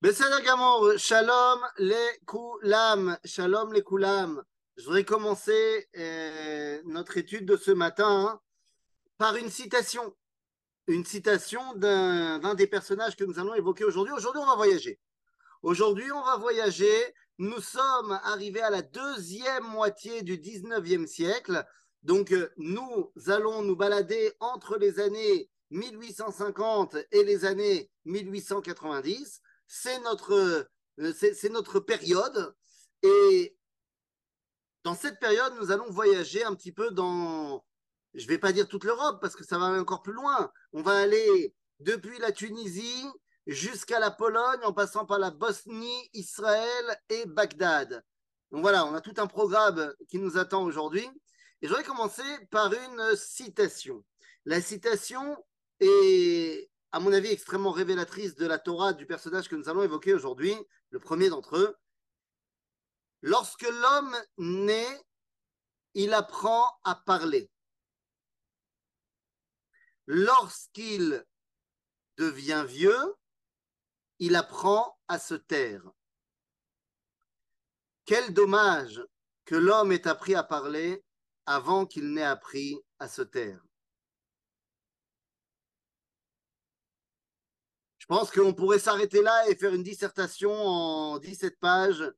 Besséda Gamour, Shalom les Koulam, Shalom les Koulam. Je voudrais commencer euh, notre étude de ce matin hein, par une citation. Une citation d'un des personnages que nous allons évoquer aujourd'hui. Aujourd'hui, on va voyager. Aujourd'hui, on va voyager. Nous sommes arrivés à la deuxième moitié du 19e siècle. Donc, euh, nous allons nous balader entre les années 1850 et les années 1890 c'est notre, euh, c'est notre période. Et dans cette période, nous allons voyager un petit peu dans, je ne vais pas dire toute l'Europe parce que ça va aller encore plus loin. On va aller depuis la Tunisie jusqu'à la Pologne en passant par la Bosnie, Israël et Bagdad. Donc voilà, on a tout un programme qui nous attend aujourd'hui. Et je voudrais commencer par une citation. La citation est à mon avis, extrêmement révélatrice de la Torah du personnage que nous allons évoquer aujourd'hui, le premier d'entre eux. Lorsque l'homme naît, il apprend à parler. Lorsqu'il devient vieux, il apprend à se taire. Quel dommage que l'homme ait appris à parler avant qu'il n'ait appris à se taire. Je pense qu'on pourrait s'arrêter là et faire une dissertation en 17 pages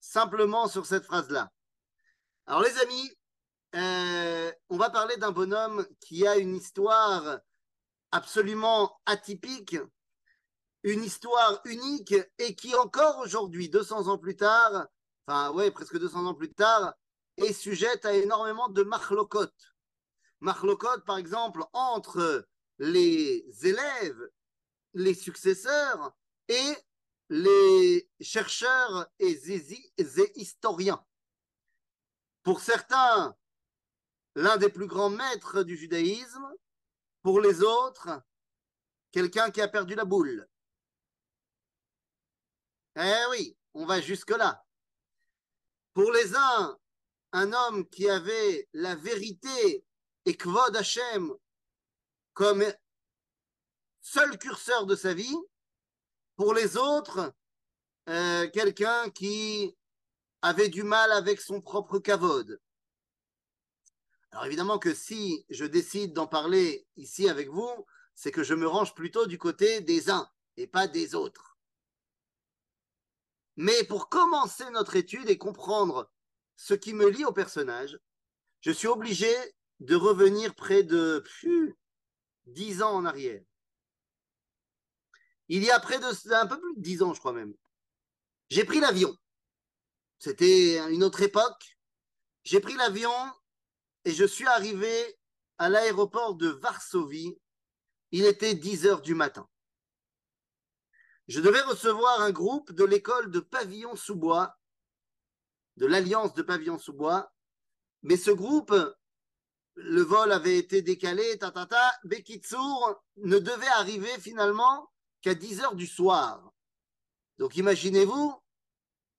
simplement sur cette phrase-là. Alors les amis, euh, on va parler d'un bonhomme qui a une histoire absolument atypique, une histoire unique et qui encore aujourd'hui, 200 ans plus tard, enfin ouais, presque 200 ans plus tard, est sujette à énormément de marlokot. Marlokot, par exemple, entre les élèves les successeurs et les chercheurs et historiens. Pour certains, l'un des plus grands maîtres du judaïsme, pour les autres, quelqu'un qui a perdu la boule. Eh oui, on va jusque-là. Pour les uns, un homme qui avait la vérité et Kvod Hashem comme seul curseur de sa vie. Pour les autres, euh, quelqu'un qui avait du mal avec son propre cavode. Alors évidemment que si je décide d'en parler ici avec vous, c'est que je me range plutôt du côté des uns et pas des autres. Mais pour commencer notre étude et comprendre ce qui me lie au personnage, je suis obligé de revenir près de dix ans en arrière. Il y a près de un peu plus de dix ans, je crois même. J'ai pris l'avion. C'était une autre époque. J'ai pris l'avion et je suis arrivé à l'aéroport de Varsovie. Il était 10 heures du matin. Je devais recevoir un groupe de l'école de pavillon sous bois, de l'Alliance de pavillon sous bois, mais ce groupe, le vol avait été décalé, tatata, Bekitsour ne devait arriver finalement qu'à 10 heures du soir. Donc imaginez-vous,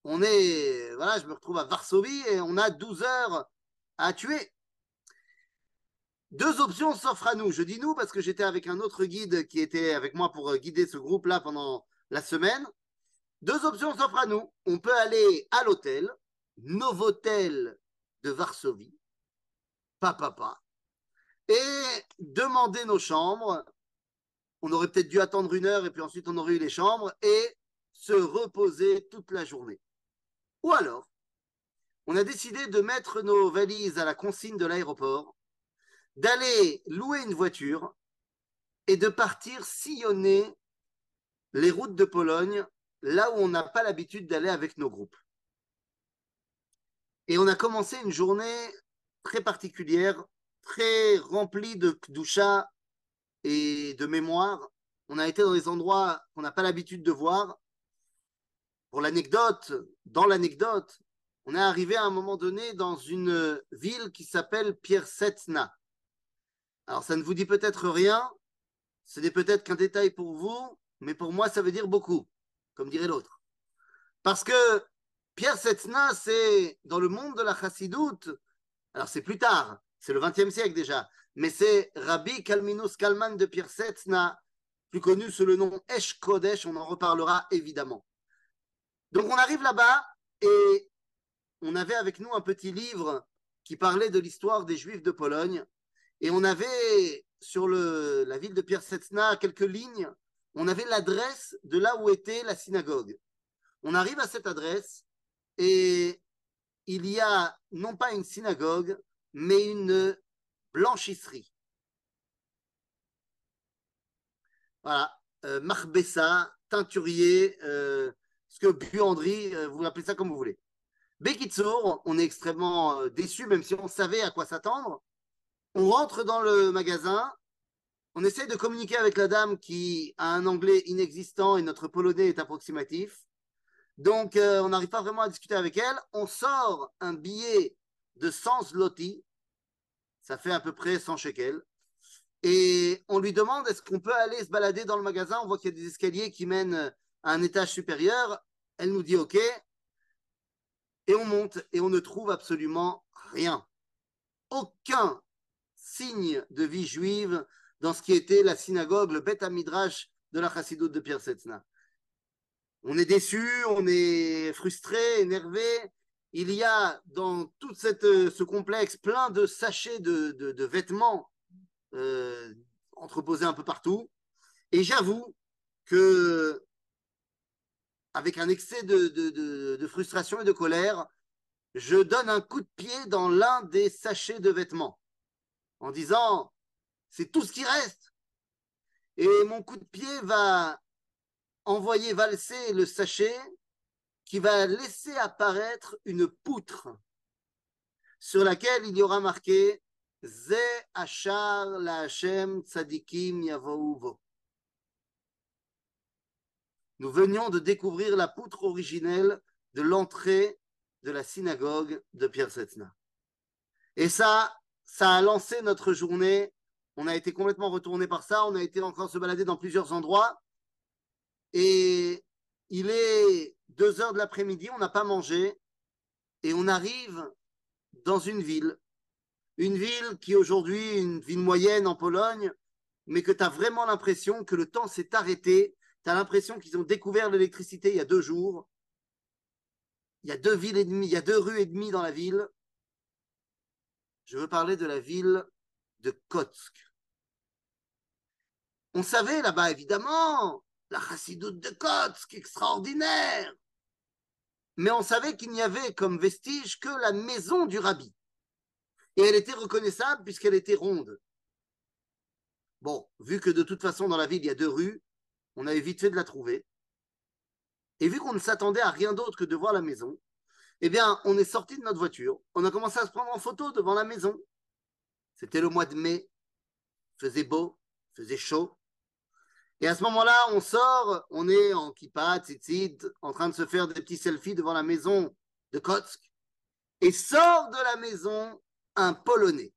on est, voilà, je me retrouve à Varsovie et on a 12 heures à tuer. Deux options s'offrent à nous. Je dis nous parce que j'étais avec un autre guide qui était avec moi pour guider ce groupe-là pendant la semaine. Deux options s'offrent à nous. On peut aller à l'hôtel, Novotel de Varsovie, papa, papa, et demander nos chambres on aurait peut-être dû attendre une heure et puis ensuite on aurait eu les chambres et se reposer toute la journée. Ou alors, on a décidé de mettre nos valises à la consigne de l'aéroport, d'aller louer une voiture et de partir sillonner les routes de Pologne, là où on n'a pas l'habitude d'aller avec nos groupes. Et on a commencé une journée très particulière, très remplie de doucha et de mémoire. On a été dans des endroits qu'on n'a pas l'habitude de voir. Pour l'anecdote, dans l'anecdote, on est arrivé à un moment donné dans une ville qui s'appelle Piersetna. Alors ça ne vous dit peut-être rien, ce n'est peut-être qu'un détail pour vous, mais pour moi ça veut dire beaucoup, comme dirait l'autre. Parce que Pierre Setna, c'est dans le monde de la chassidoute, alors c'est plus tard, c'est le XXe siècle déjà, mais c'est Rabbi Kalminus Kalman de Pirsetna plus connu sous le nom Esh Kodesh, on en reparlera évidemment. Donc on arrive là-bas et on avait avec nous un petit livre qui parlait de l'histoire des Juifs de Pologne et on avait sur la ville de Pierre-Setzna quelques lignes, on avait l'adresse de là où était la synagogue. On arrive à cette adresse et il y a non pas une synagogue, mais une blanchisserie. Voilà, euh, Marbessa, teinturier, euh, ce que buanderie, euh, vous appelez ça comme vous voulez. Bekitsour, on est extrêmement déçu, même si on savait à quoi s'attendre. On rentre dans le magasin, on essaie de communiquer avec la dame qui a un anglais inexistant et notre polonais est approximatif. Donc, on n'arrive pas vraiment à discuter avec elle. On sort un billet de 100 zloty, ça fait à peu près 100 shekels. Et on lui demande est-ce qu'on peut aller se balader dans le magasin? On voit qu'il y a des escaliers qui mènent à un étage supérieur. Elle nous dit OK. Et on monte et on ne trouve absolument rien. Aucun signe de vie juive dans ce qui était la synagogue, le Beth Midrash de la Chassidoute de Pierre Setzna. On est déçu, on est frustré, énervé. Il y a dans tout cette, ce complexe plein de sachets de, vêtements euh, entreposés un peu partout. Et j'avoue que, avec un excès de, frustration et de colère, je donne un coup de pied dans l'un des sachets de vêtements en disant c'est tout ce qui reste. Et mon coup de pied va envoyer valser le sachet qui va laisser apparaître une poutre sur laquelle il y aura marqué Ze Achar la Hashem Tzadikim Yavouvo. Nous venions de découvrir la poutre originelle de l'entrée de la synagogue de Pierre Setzna. Et ça, ça a lancé notre journée. On a été complètement retourné par ça. On a été encore se balader dans plusieurs endroits. Et il est deux heures de l'après-midi, on n'a pas mangé. Et on arrive dans une ville une ville qui aujourd'hui est une ville moyenne en Pologne, mais que tu as vraiment l'impression que le temps s'est arrêté. Tu as l'impression qu'ils ont découvert l'électricité il y a deux jours. Il y a deux villes et demie, il y a deux rues et demie dans la ville. Je veux parler de la ville de Kotsk. On savait là-bas, évidemment, la chassidoute de Kotsk, extraordinaire. Mais on savait qu'il n'y avait comme vestige que la maison du rabbi et elle était reconnaissable puisqu'elle était ronde. Bon, vu que de toute façon dans la ville il y a deux rues, on avait vite fait de la trouver. Et vu qu'on ne s'attendait à rien d'autre que de voir la maison, eh bien, on est sorti de notre voiture, on a commencé à se prendre en photo devant la maison. C'était le mois de mai, faisait beau, faisait chaud. Et à ce moment-là, on sort, on est en kippa, en train de se faire des petits selfies devant la maison de Kotsk. Et sort de la maison un Polonais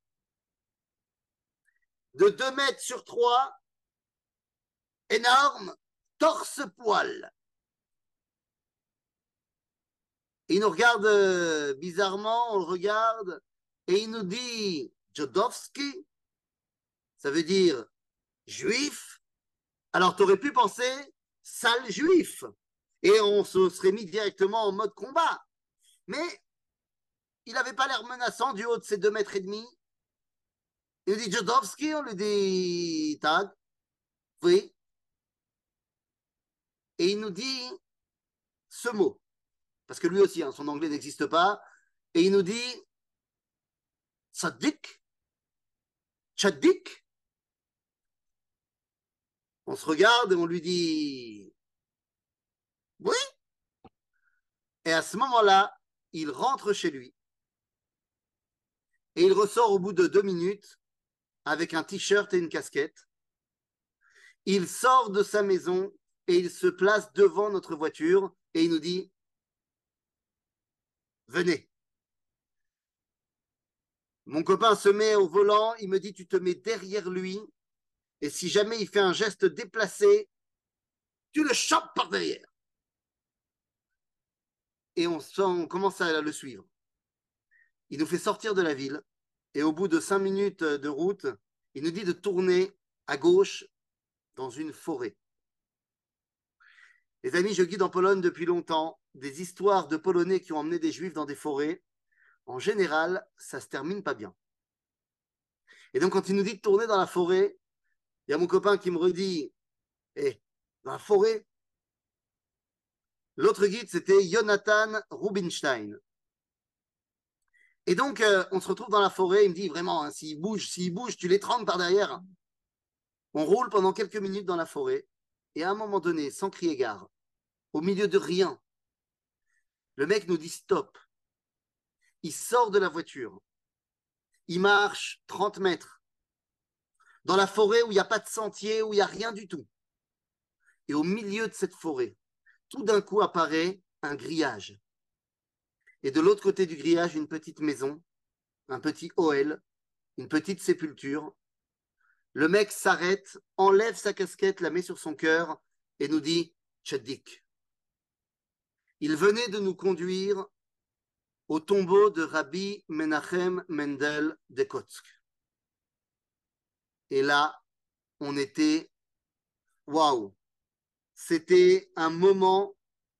de 2 mètres sur 3, énorme, torse-poil. Il nous regarde euh, bizarrement, on le regarde, et il nous dit Jodowski, ça veut dire juif. Alors tu aurais pu penser sale juif, et on se serait mis directement en mode combat. Mais il n'avait pas l'air menaçant du haut de ses deux mètres et demi. Il nous dit Jodowski, on lui dit Tag. Oui. Et il nous dit ce mot. Parce que lui aussi, hein, son anglais n'existe pas. Et il nous dit Tzadik. Tchadik. On se regarde et on lui dit Oui. Et à ce moment-là, il rentre chez lui et il ressort au bout de deux minutes avec un t-shirt et une casquette. Il sort de sa maison et il se place devant notre voiture et il nous dit Venez. Mon copain se met au volant, il me dit Tu te mets derrière lui et si jamais il fait un geste déplacé, tu le chopes par derrière. Et on, commence à le suivre. Il nous fait sortir de la ville et au bout de cinq minutes de route, il nous dit de tourner à gauche dans une forêt. Les amis, je guide en Pologne depuis longtemps des histoires de Polonais qui ont emmené des Juifs dans des forêts. En général, ça se termine pas bien. Et donc, quand il nous dit de tourner dans la forêt, il y a mon copain qui me redit Eh, la forêt? L'autre guide, c'était Jonathan Rubinstein. Et donc, euh, on se retrouve dans la forêt. Il me dit vraiment, hein, s'il bouge, s'il bouge, tu les trempes par derrière. On roule pendant quelques minutes dans la forêt. Et à un moment donné, sans crier gare, au milieu de rien, le mec nous dit stop. Il sort de la voiture. Il marche 30 mètres dans la forêt où il n'y a pas de sentier, où il n'y a rien du tout. Et au milieu de cette forêt, tout d'un coup apparaît un grillage. Et de l'autre côté du grillage, une petite maison, un petit OL, une petite sépulture. Le mec s'arrête, enlève sa casquette, la met sur son cœur et nous dit Tchaddik. Il venait de nous conduire au tombeau de Rabbi Menachem Mendel de Kotsk. Et là, on était, waouh, c'était un moment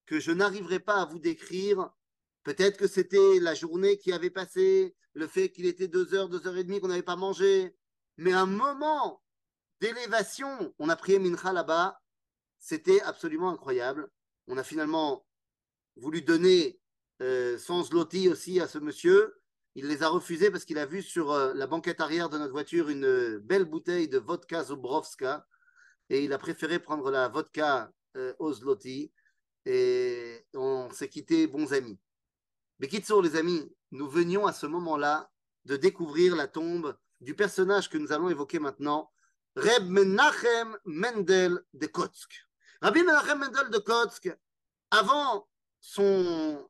que je n'arriverai pas à vous décrire. Peut-être que c'était la journée qui avait passé, le fait qu'il était deux heures, deux heures et demie qu'on n'avait pas mangé, mais un moment d'élévation. On a prié Mincha là-bas, c'était absolument incroyable. On a finalement voulu donner euh, son zloty aussi à ce monsieur. Il les a refusés parce qu'il a vu sur euh, la banquette arrière de notre voiture une belle bouteille de vodka Zobrowska et il a préféré prendre la vodka euh, et on s'est quitté bons amis. Mais Kitsour, les amis, nous venions à ce moment-là de découvrir la tombe du personnage que nous allons évoquer maintenant, Reb Menachem Mendel de Kotsk. Rabbi Menachem Mendel de Kotsk, avant son,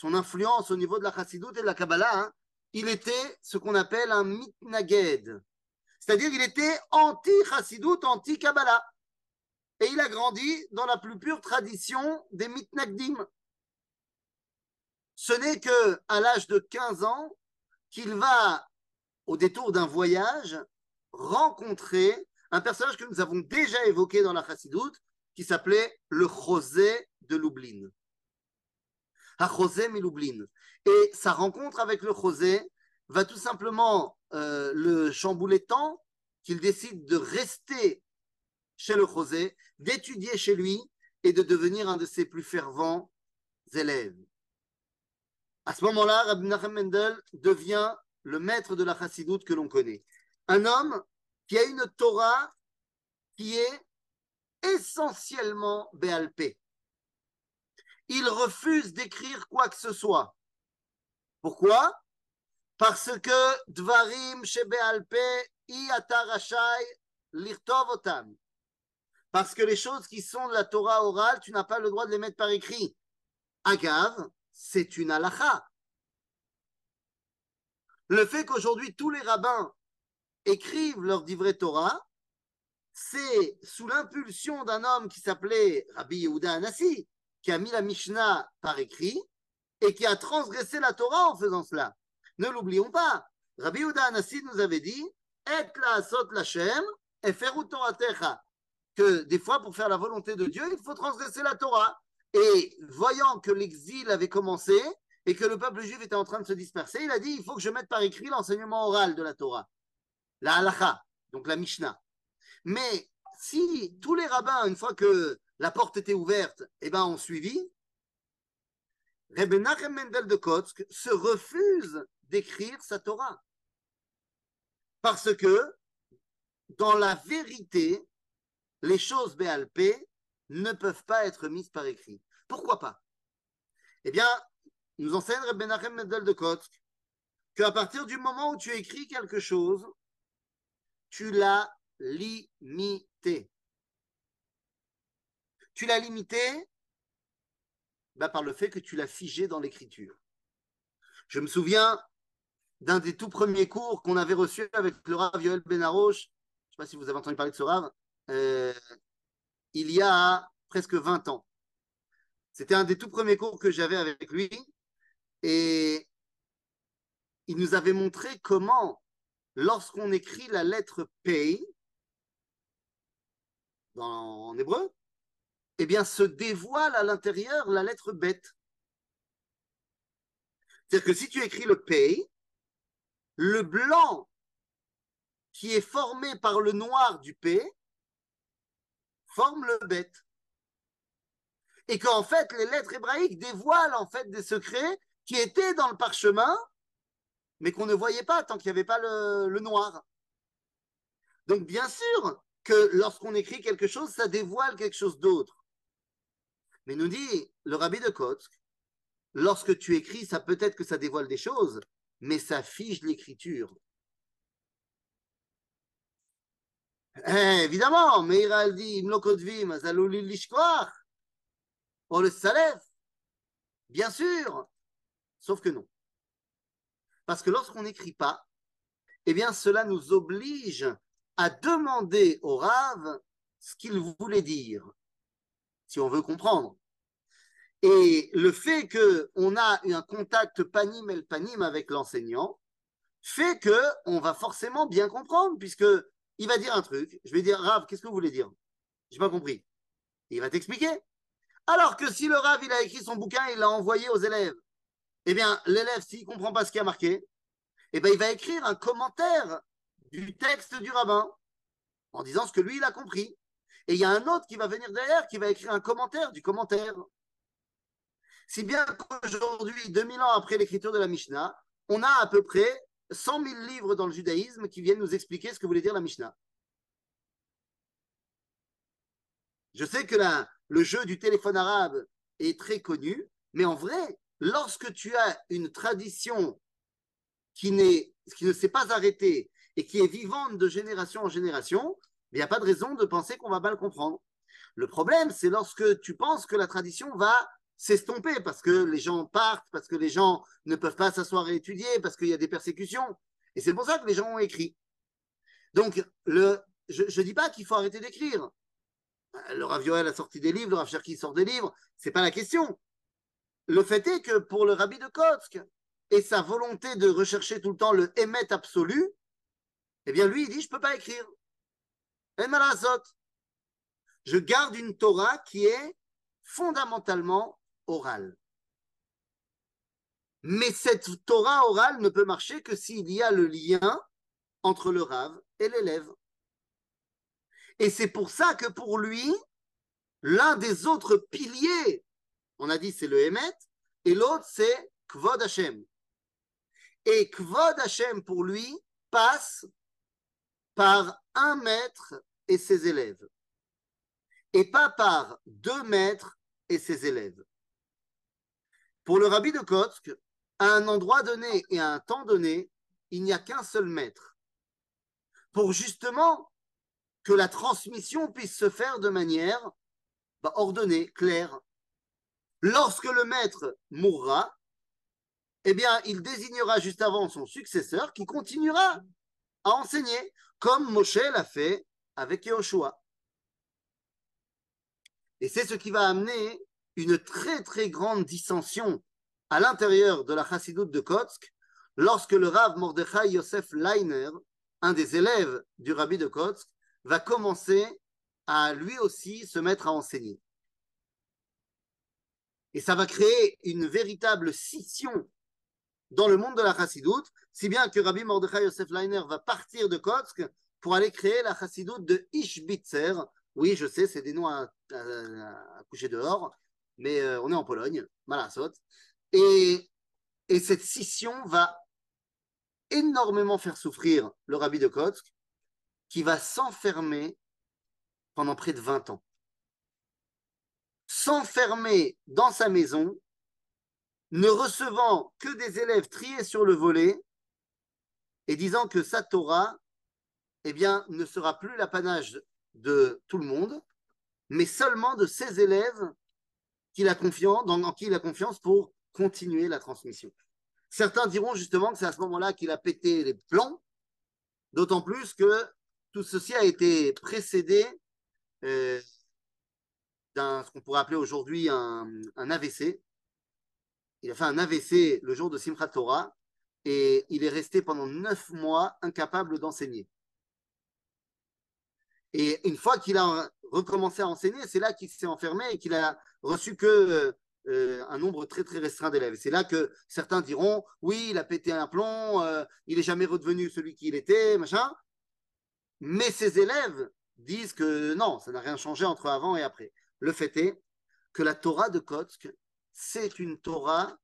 son influence au niveau de la Chassidut et de la Kabbalah, hein, il était ce qu'on appelle un mitnaged, c'est-à-dire qu'il était anti-Chassidut, anti-Kabbalah. Et il a grandi dans la plus pure tradition des mitnagdim. Ce n'est que à l'âge de 15 ans qu'il va, au détour d'un voyage, rencontrer un personnage que nous avons déjà évoqué dans la Chassidut, qui s'appelait le José de Lublin. À José Lublin. Et sa rencontre avec le José va tout simplement euh, le chambouler tant qu'il décide de rester chez le José, d'étudier chez lui et de devenir un de ses plus fervents élèves. À ce moment-là, Rabbi Nachem Mendel devient le maître de la chassidoute que l'on connaît. Un homme qui a une Torah qui est essentiellement béalpé. Il refuse d'écrire quoi que ce soit. Pourquoi? Parce que Dvarim Shebealpe i atarashai lirtov Parce que les choses qui sont de la Torah orale, tu n'as pas le droit de les mettre par écrit. Agav, c'est une halacha. Le fait qu'aujourd'hui tous les rabbins écrivent leur divrei Torah, c'est sous l'impulsion d'un homme qui s'appelait Rabbi Yehuda Anassi, qui a mis la Mishnah par écrit et qui a transgressé la Torah en faisant cela. Ne l'oublions pas. Rabbi Yehuda Anassi nous avait dit Et la sot lachem et que des fois, pour faire la volonté de Dieu, il faut transgresser la Torah. Et voyant que l'exil avait commencé et que le peuple juif était en train de se disperser, il a dit il faut que je mette par écrit l'enseignement oral de la Torah, la halacha, donc la Mishnah. Mais si tous les rabbins, une fois que la porte était ouverte, eh ben, ont suivi, Rebbe Nachem Mendel de Kotsk se refuse d'écrire sa Torah. Parce que, dans la vérité, les choses béalpées ne peuvent pas être mises par écrit. Pourquoi pas? Eh bien, nous enseigne Rabbi Nachem Mendel de Kotsk qu'à partir du moment où tu écris quelque chose, tu l'as limité. Tu l'as limité bah, par le fait que tu l'as figé dans l'écriture. Je me souviens d'un des tout premiers cours qu'on avait reçu avec le Rav Yoel Benaroche. Je ne sais pas si vous avez entendu parler de ce Rav. Euh, il y a presque 20 ans. C'était un des tout premiers cours que j'avais avec lui. Et il nous avait montré comment, lorsqu'on écrit la lettre P, en hébreu, eh bien, se dévoile à l'intérieur la lettre bête. C'est-à-dire que si tu écris le P, le blanc qui est formé par le noir du P forme le bête. Et qu'en fait, les lettres hébraïques dévoilent en fait des secrets qui étaient dans le parchemin, mais qu'on ne voyait pas tant qu'il n'y avait pas le noir. Donc, bien sûr que lorsqu'on écrit quelque chose, ça dévoile quelque chose d'autre. Mais nous dit le rabbi de Kotsk, lorsque tu écris, ça peut-être que ça dévoile des choses, mais ça fige l'écriture. Eh, évidemment, Meir dit, Mlokotvim, Zalouli Lishkoach, on le salef, bien sûr, sauf que non. Parce que lorsqu'on n'écrit pas, eh bien, cela nous oblige à demander au Rav ce qu'il voulait dire, si on veut comprendre. Et le fait qu'on a un contact panim el panim avec l'enseignant fait que on va forcément bien comprendre, puisque il va dire un truc. Je vais dire, Rav, qu'est-ce que vous voulez dire? J'ai pas compris. il va t'expliquer. Alors que si le Rav, il a écrit son bouquin, il l'a envoyé aux élèves, eh bien, l'élève, s'il comprend pas ce qui a marqué, eh bien, il va écrire un commentaire du texte du rabbin en disant ce que lui, il a compris. Et il y a un autre qui va venir derrière, qui va écrire un commentaire du commentaire. Si bien qu'aujourd'hui, 2000 ans après l'écriture de la Mishnah, on a à peu près 100 000 livres dans le judaïsme qui viennent nous expliquer ce que voulait dire la Mishnah. Je sais que le jeu du téléphone arabe est très connu, mais en vrai, lorsque tu as une tradition qui, qui ne s'est pas arrêtée et qui est vivante de génération en génération, il n'y a pas de raison de penser qu'on va mal comprendre. Le problème, c'est lorsque tu penses que la tradition va s'estomper parce que les gens partent, parce que les gens ne peuvent pas s'asseoir et étudier, parce qu'il y a des persécutions. Et c'est pour ça que les gens ont écrit. Donc, je ne dis pas qu'il faut arrêter d'écrire. Le Rav a sorti des livres, le Rav Cherki sort des livres, c'est pas la question. Le fait est que pour le Rabbi de Kotsk et sa volonté de rechercher tout le temps le émet absolu, eh bien lui, il dit, je ne peux pas écrire. Je garde une Torah qui est fondamentalement orale. Mais cette Torah orale ne peut marcher que s'il y a le lien entre le Rav et l'élève. Et c'est pour ça que pour lui, l'un des autres piliers, on a dit c'est le Emet, et l'autre c'est Kvod Hashem. Et Kvod Hashem pour lui passe par un maître et ses élèves, et pas par deux maîtres et ses élèves. Pour le rabbi de Kotsk, à un endroit donné et à un temps donné, il n'y a qu'un seul maître. Pour justement que la transmission puisse se faire de manière bah, ordonnée, claire. Lorsque le maître mourra, eh bien, il désignera juste avant son successeur qui continuera à enseigner, comme Moshe l'a fait avec Yahushua. Et c'est ce qui va amener une très très grande dissension à l'intérieur de la chassidoute de Kotsk lorsque le Rav Mordechai Yosef Leiner, un des élèves du rabbi de Kotsk, va commencer à lui aussi se mettre à enseigner. Et ça va créer une véritable scission dans le monde de la chassidoute, si bien que Rabbi Mordechai Yosef Leiner va partir de Kotsk pour aller créer la chassidoute de Ishbitzer, oui, je sais, c'est des noms à, coucher dehors, mais euh, on est en Pologne, Malasot. Et, et cette scission va énormément faire souffrir le rabbi de Kotsk, qui va s'enfermer pendant près de 20 ans. S'enfermer dans sa maison, ne recevant que des élèves triés sur le volet et disant que sa Torah eh bien, ne sera plus l'apanage de tout le monde, mais seulement de ses élèves dans qui il a confiance pour continuer la transmission. Certains diront justement que c'est à ce moment-là qu'il a pété les plans, d'autant plus que tout ceci a été précédé euh, d'un ce qu'on pourrait appeler aujourd'hui un, un, AVC. Il a fait un AVC le jour de Simchat Torah et il est resté pendant neuf mois incapable d'enseigner. Et une fois qu'il a recommencé à enseigner, c'est là qu'il s'est enfermé et qu'il a reçu que euh, un nombre très très restreint d'élèves. C'est là que certains diront oui, il a pété un plomb, euh, il n'est jamais redevenu celui qu'il était, machin. Mais ses élèves disent que non, ça n'a rien changé entre avant et après. Le fait est que la Torah de Kotsk, c'est une Torah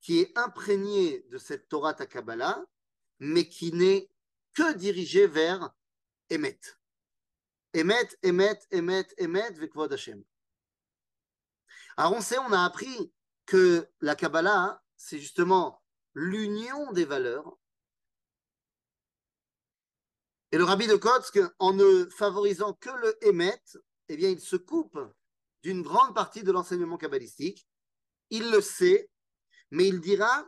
qui est imprégnée de cette Torah Takabala, mais qui n'est que dirigée vers Emet. Emet, Emet, Emet, Emet, Vekvod Hashem. Alors on sait, on a appris que la Kabbalah, c'est justement l'union des valeurs. Et le rabbi de Kotsk, en ne favorisant que le Emet, eh bien, il se coupe d'une grande partie de l'enseignement kabbalistique. Il le sait, mais il dira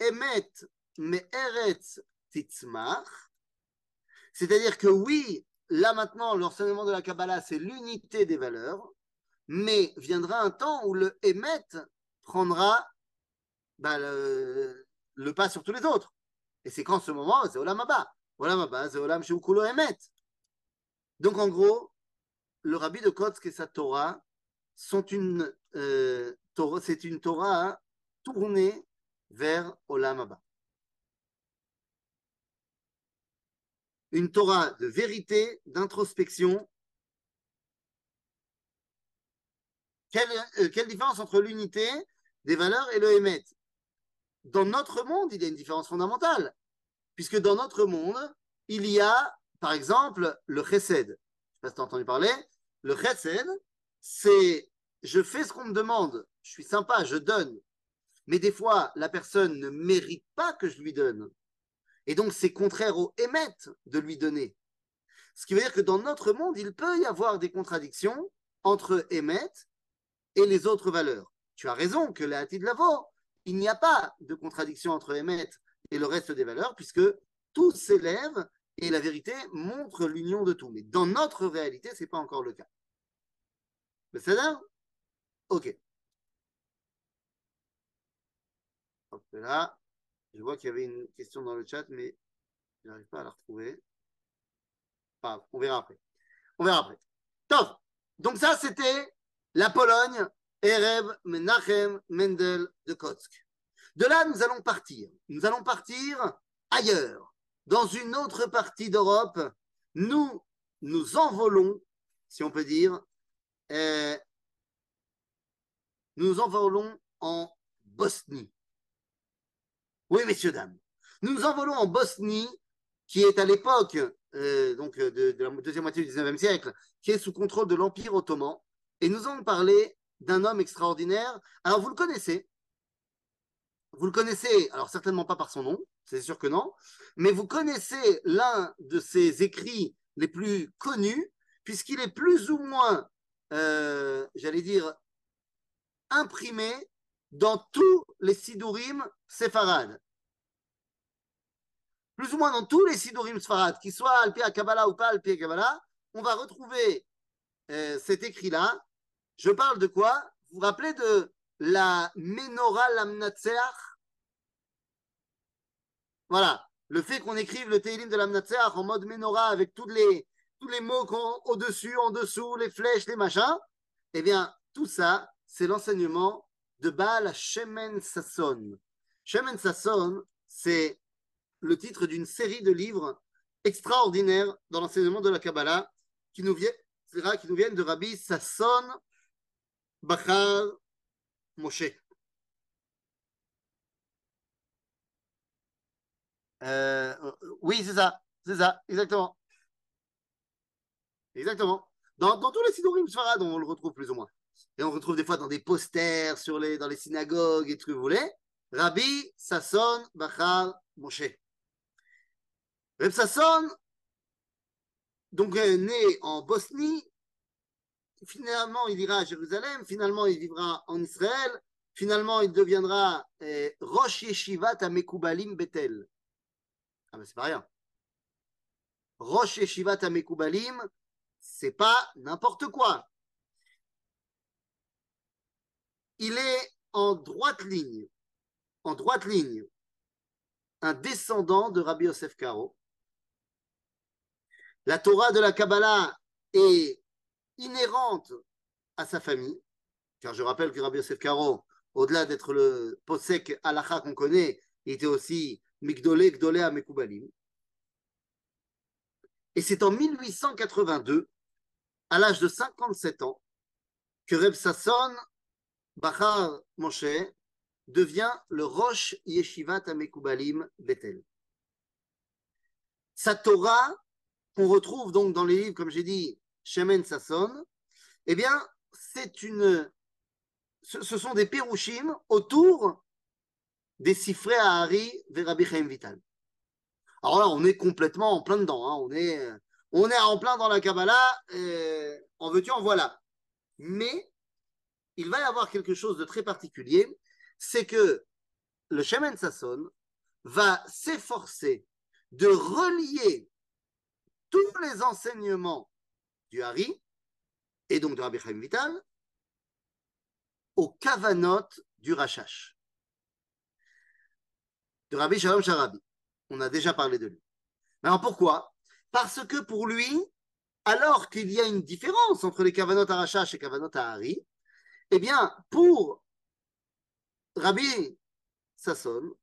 Emet me eretz titzmach. C'est-à-dire que oui, là maintenant, l'enseignement de la Kabbalah, c'est l'unité des valeurs, mais viendra un temps où le Emet prendra bah, le, pas sur tous les autres. Et c'est qu'en ce moment, c'est Olam Abba. Olam Abba, c'est Olam Sheukulo Emet. Donc en gros, le rabbi de Kotsk et sa Torah sont une, euh, c'est une Torah tournée vers Olam Abba. Une Torah de vérité, d'introspection. Quelle, euh, quelle différence entre l'unité des valeurs et le Hémet? Dans notre monde, il y a une différence fondamentale, puisque dans notre monde, il y a, par exemple, le Chesed. Je ne sais pas si tu entendu parler. Le Chesed, c'est je fais ce qu'on me demande, je suis sympa, je donne. Mais des fois, la personne ne mérite pas que je lui donne. Et donc, c'est contraire au émettre de lui donner. Ce qui veut dire que dans notre monde, il peut y avoir des contradictions entre émettre et les autres valeurs. Tu as raison que la de Lavo, il n'y a pas de contradiction entre émettre et le reste des valeurs, puisque tout s'élève et la vérité montre l'union de tout. Mais dans notre réalité, ce n'est pas encore le cas. Mais c'est là Ok. Hop là. Je vois qu'il y avait une question dans le chat, mais je n'arrive pas à la retrouver. on verra après. On verra après. Top. Donc ça, c'était la Pologne, Erev Menachem Mendel de Kotsk. De là, nous allons partir. Nous allons partir ailleurs, dans une autre partie d'Europe. Nous nous envolons, si on peut dire, euh, nous envolons en Bosnie. Oui, messieurs, dames. Nous nous envolons en Bosnie, qui est à l'époque euh, donc euh, de, la deuxième moitié du XIXe siècle, qui est sous contrôle de l'Empire ottoman. Et nous allons parler d'un homme extraordinaire. Alors, vous le connaissez. Vous le connaissez, alors certainement pas par son nom, c'est sûr que non, mais vous connaissez l'un de ses écrits les plus connus, puisqu'il est plus ou moins, euh, j'allais dire, imprimé dans tous les sidurim séfarades. Plus ou moins dans tous les sidurim séfarades, qu'ils soient Alpi Kabbalah ou pas Alpi Kabbalah, on va retrouver euh, cet écrit-là. Je parle de quoi? Vous vous rappelez de la Menorah Lamnatseach? Voilà, le fait qu'on écrive le Teilim de Lamnatseach en mode Menorah avec tous les mots au-dessus, en dessous, les flèches, les machins, eh bien, tout ça, c'est l'enseignement de Baal Shemen Sasson. Shemen Sasson, c'est le titre d'une série de livres extraordinaires dans l'enseignement de la Kabbalah qui nous, viennent, qui nous de Rabbi Sasson Bachar Moshe. Euh, oui, c'est ça, c'est ça, exactement. Exactement. Dans, tous les sidorim Sfarad, on le retrouve plus ou moins et on retrouve des fois dans des posters sur les, dans les synagogues et tout ce que. Rabbi Sasson Bachar Moshe. Rabbi Sasson, donc né en Bosnie, finalement il ira à Jérusalem, finalement il vivra en Israël, finalement il deviendra eh, Rosh Yeshivat Amekubalim Betel. Ah mais c'est pas rien. Rosh Yeshivat Amekubalim, c'est pas n'importe quoi il est en droite ligne, en droite ligne, un descendant de Rabbi Yosef Karo. La Torah de la Kabbalah est inhérente à sa famille, car je rappelle que Rabbi Yosef Karo, au-delà d'être le posek halakha qu'on connaît, était aussi Migdolé, Gdolé à Mekoubalim. Et c'est en 1882, à l'âge de 57 ans, que Reb Sasson Bachar Moshe devient le Roche Yeshivat Amekoubalim Bethel. Sa Torah, qu'on retrouve donc dans les livres, comme j'ai dit, Shemen Sasson, eh bien, c'est une. Ce sont des pérouchim autour des Sifrei Verabi Chaim Vital. Alors là, on est complètement en plein dedans. Hein. On, est, on est en plein dans la Kabbalah. en veux-tu, en voilà. Mais il va y avoir quelque chose de très particulier. C'est que le Shemen Sasson va s'efforcer de relier tous les enseignements du Hari et donc de Rabbi Chaim Vital au Kavanot du Rachash, de Rabbi Shalom Sharabi. On a déjà parlé de lui. Alors pourquoi? Parce que pour lui, alors qu'il y a une différence entre les Kavanot à Rachash et Kavanot à Hari, eh bien, pour Rabbi Sasson,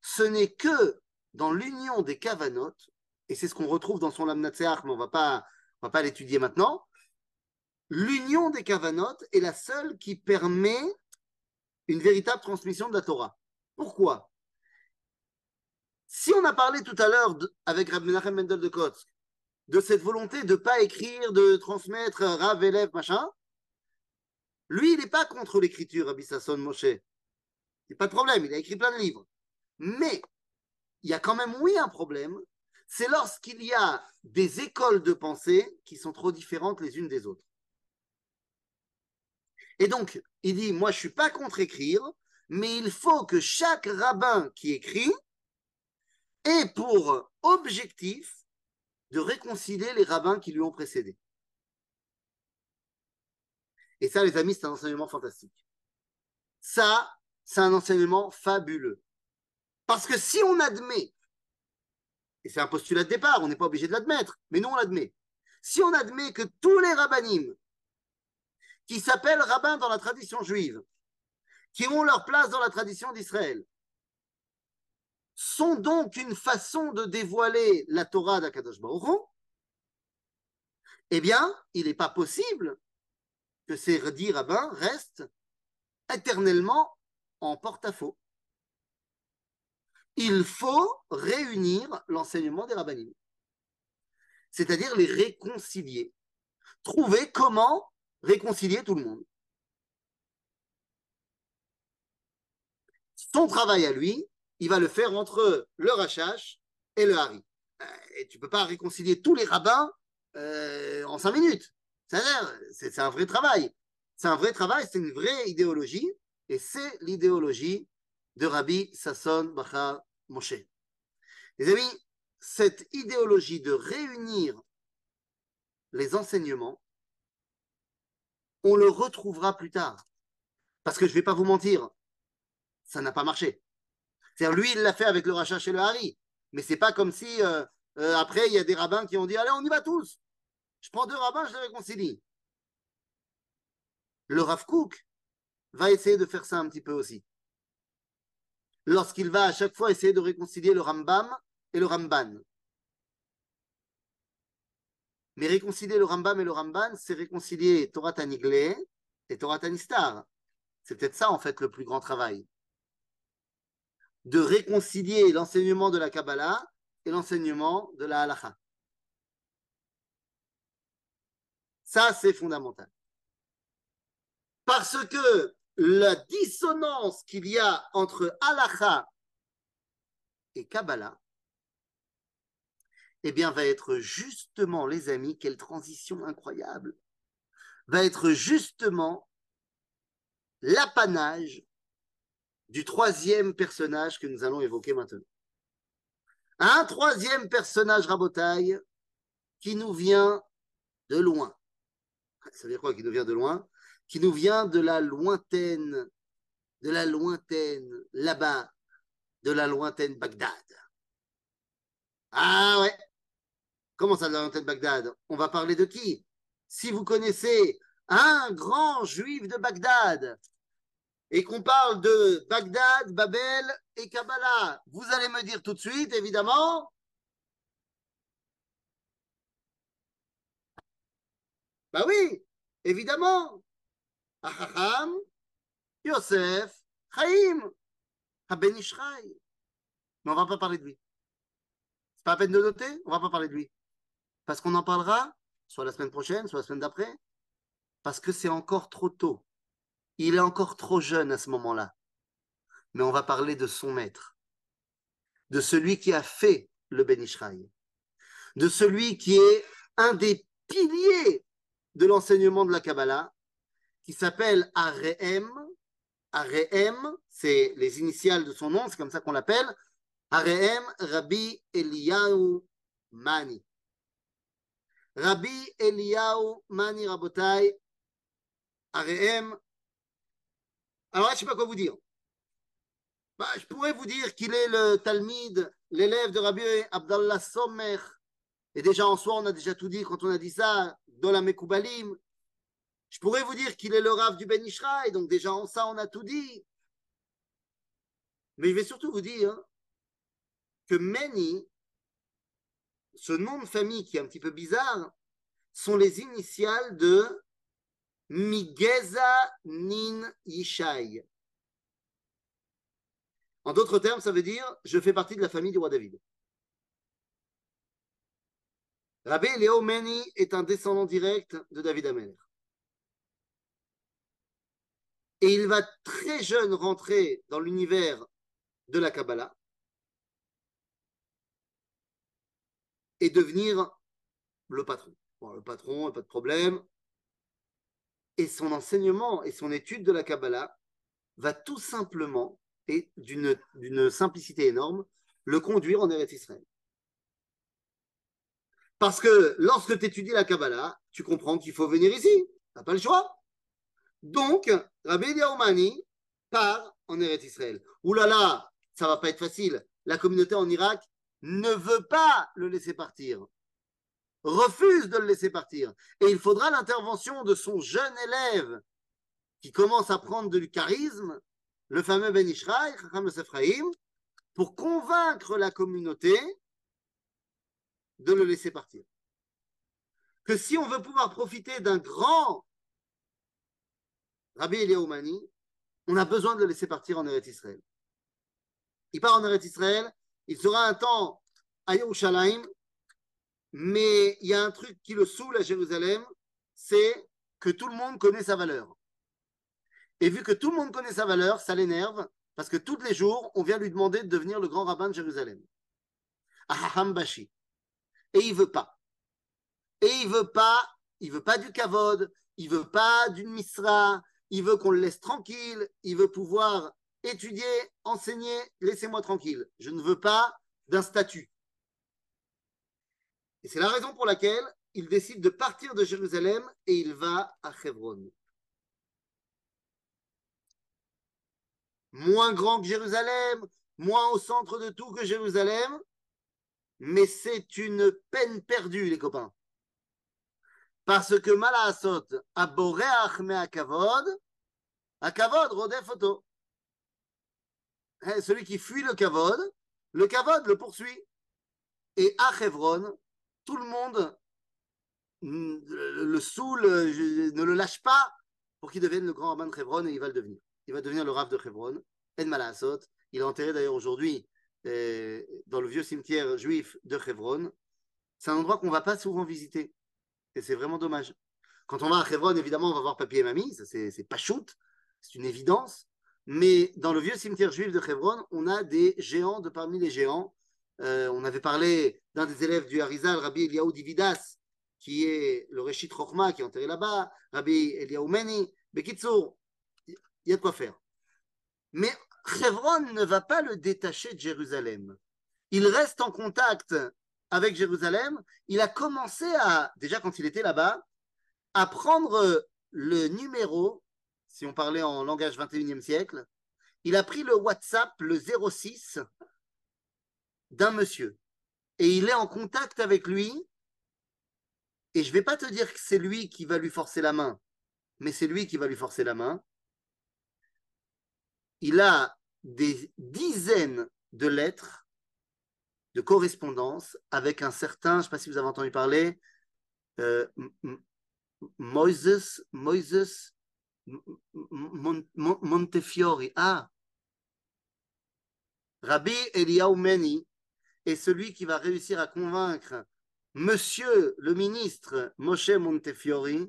ce n'est que dans l'union des Kavanot, et c'est ce qu'on retrouve dans son Lamnatseach, mais on ne va pas l'étudier maintenant, l'union des Kavanot est la seule qui permet une véritable transmission de la Torah. Pourquoi? Si on a parlé tout à l'heure avec Rabbi Menachem Mendel de Kotsk de cette volonté de ne pas écrire, de transmettre Rav, élève, machin, lui, il n'est pas contre l'écriture, Rabbi Sasson Moshe. Il n'y a pas de problème, il a écrit plein de livres. Mais il y a quand même, oui, un problème, c'est lorsqu'il y a des écoles de pensée qui sont trop différentes les unes des autres. Et donc, il dit, moi, je ne suis pas contre écrire, mais il faut que chaque rabbin qui écrit ait pour objectif de réconcilier les rabbins qui lui ont précédé. Et ça, les amis, c'est un enseignement fantastique. Ça, c'est un enseignement fabuleux. Parce que si on admet, et c'est un postulat de départ, on n'est pas obligé de l'admettre, mais nous on l'admet. Si on admet que tous les rabbinim qui s'appellent rabbins dans la tradition juive, qui ont leur place dans la tradition d'Israël, sont donc une façon de dévoiler la Torah d'Akadosh Baruch eh bien, il n'est pas possible que ces dix rabbins restent éternellement en porte-à-faux. Il faut réunir l'enseignement des rabbinim, c'est-à-dire les réconcilier, trouver comment réconcilier tout le monde. Son travail à lui, il va le faire entre le Rachash et le Hari. Euh, et tu ne peux pas réconcilier tous les rabbins euh, en cinq minutes. C'est un vrai travail. C'est un vrai travail, c'est une vraie idéologie, et c'est l'idéologie de Rabbi Sasson Bachar Moshe. Les amis, cette idéologie de réunir les enseignements, on le retrouvera plus tard. Parce que je ne vais pas vous mentir, ça n'a pas marché. C'est-à-dire, lui, il l'a fait avec le rachat chez le Hari. Mais c'est pas comme si, euh, euh, après, il y a des rabbins qui ont dit Allez, on y va tous. Je prends deux rabbins, je les réconcilie. Le Rav Kook va essayer de faire ça un petit peu aussi. Lorsqu'il va à chaque fois essayer de réconcilier le Rambam et le Ramban. Mais réconcilier le Rambam et le Ramban, c'est réconcilier Torah Taniglé et Torah Tanistar. C'est peut-être ça, en fait, le plus grand travail. De réconcilier l'enseignement de la Kabbalah et l'enseignement de la Halacha. Ça, c'est fondamental. Parce que la dissonance qu'il y a entre Halacha et Kabbalah, eh bien, va être justement, les amis, quelle transition incroyable, va être justement l'apanage du troisième personnage que nous allons évoquer maintenant. Un troisième personnage rabotaille qui nous vient de loin. Ça veut dire quoi qui nous vient de loin? Qui nous vient de la lointaine, de la lointaine, là-bas, de la lointaine Bagdad. Ah ouais, Comment ça, de Bagdad? On va parler de qui? Si vous connaissez un grand juif de Bagdad et qu'on parle de Bagdad, Babel et Kabbalah, vous allez me dire tout de suite, évidemment, bah oui, évidemment, Ahaham, Yosef, Chaim, Ben Ishraï. Mais on ne va pas parler de lui. C'est pas à peine de noter, on ne va pas parler de lui. Parce qu'on en parlera, soit la semaine prochaine, soit la semaine d'après, parce que c'est encore trop tôt. Il est encore trop jeune à ce moment-là. Mais on va parler de son maître, de celui qui a fait le Ben Ishraï, de celui qui est un des piliers de l'enseignement de la Kabbalah, qui s'appelle Arehem. Arehem, c'est les initiales de son nom, c'est comme ça qu'on l'appelle. Arehem Rabbi Eliyahu Mani. Rabbi Eliyahu Mani Rabotai. Arehem. Alors là, je ne sais pas quoi vous dire. Bah, je pourrais vous dire qu'il est le Talmid, l'élève de Rabbi Abdallah Sommer. Et déjà en soi, on a déjà tout dit quand on a dit ça, dans. Je pourrais vous dire qu'il est le Rav du Ben Ishraï, donc déjà en ça, on a tout dit. Mais je vais surtout vous dire que Meni, ce nom de famille qui est un petit peu bizarre, sont les initiales de Migeza Nin Yishai. En d'autres termes, ça veut dire je fais partie de la famille du roi David. Rabbi Léo Meni est un descendant direct de David Amer. Et il va très jeune rentrer dans l'univers de la Kabbalah et devenir le patron. le patron, pas de problème. Et son enseignement et son étude de la Kabbalah va tout simplement, et d'une simplicité énorme, le conduire en Eretz Israël. Parce que lorsque tu étudies la Kabbalah, tu comprends qu'il faut venir ici. Tu n'as pas le choix. Donc, Rabbi Yaoumani part en Eretz Israël. Ouh là là, ça va pas être facile. La communauté en Irak ne veut pas le laisser partir, refuse de le laisser partir. Et il faudra l'intervention de son jeune élève qui commence à prendre du charisme, le fameux Ben Ishraï, pour convaincre la communauté de le laisser partir. Que si on veut pouvoir profiter d'un grand Rabbi Eliaoumani, on a besoin de le laisser partir en Eretz Israël. Il part en Eretz Israël, il sera un temps à Yerushalayim, mais il y a un truc qui le saoule à Jérusalem, c'est que tout le monde connaît sa valeur. Et vu que tout le monde connaît sa valeur, ça l'énerve, parce que tous les jours, on vient lui demander de devenir le grand rabbin de Jérusalem. Aham Bashi. Et il veut pas. Et il veut pas, il veut pas du kavod, il veut pas d'une misra, il veut qu'on le laisse tranquille, il veut pouvoir étudier, enseigner, laissez-moi tranquille. Je ne veux pas d'un statut. Et c'est la raison pour laquelle il décide de partir de Jérusalem et il va à Hebron. Moins grand que Jérusalem, moins au centre de tout que Jérusalem, mais c'est une peine perdue, les copains. Parce que Malaasot, Aboreach me Akavod, Akavod, Rodef photo. Hein, celui qui fuit le Kavod, le Kavod le poursuit. Et à Hebron, tout le monde le saoule, ne le lâche pas pour qu'il devienne le grand rabbin de Hebron et il va le devenir. Il va devenir le Rav de Hebron, En Malaasot. Il est enterré d'ailleurs aujourd'hui vieux cimetière juif de Hebron. C'est un endroit qu'on ne va pas souvent visiter. Et c'est vraiment dommage. Quand on va à Hebron, évidemment, on va voir papier et mamie, c'est pas shoot, c'est une évidence. Mais dans le vieux cimetière juif de Hebron, on a des géants de parmi les géants. Euh, on avait parlé d'un des élèves du Harizal, Rabbi Eliaou Dividas, qui est le Reshit Rochma, qui est enterré là-bas, Rabbi Eliaou Meni. Bekitsour, il y a de quoi faire. Mais Hebron ne va pas le détacher de Jérusalem. Il reste en contact avec Jérusalem. Il a commencé à, déjà quand il était là-bas, à prendre le numéro, si on parlait en langage 21e siècle, il a pris le WhatsApp, le 06, d'un monsieur. Et il est en contact avec lui Et je ne vais pas te dire que c'est lui qui va lui forcer la main, mais c'est lui qui va lui forcer la main. Il a des dizaines de lettres correspondance avec un certain, je ne sais pas si vous avez entendu parler, euh, Moises, Moises Montefiore. Ah, Rabbi Eliyahu Meni est celui qui va réussir à convaincre Monsieur le ministre Moshe Montefiore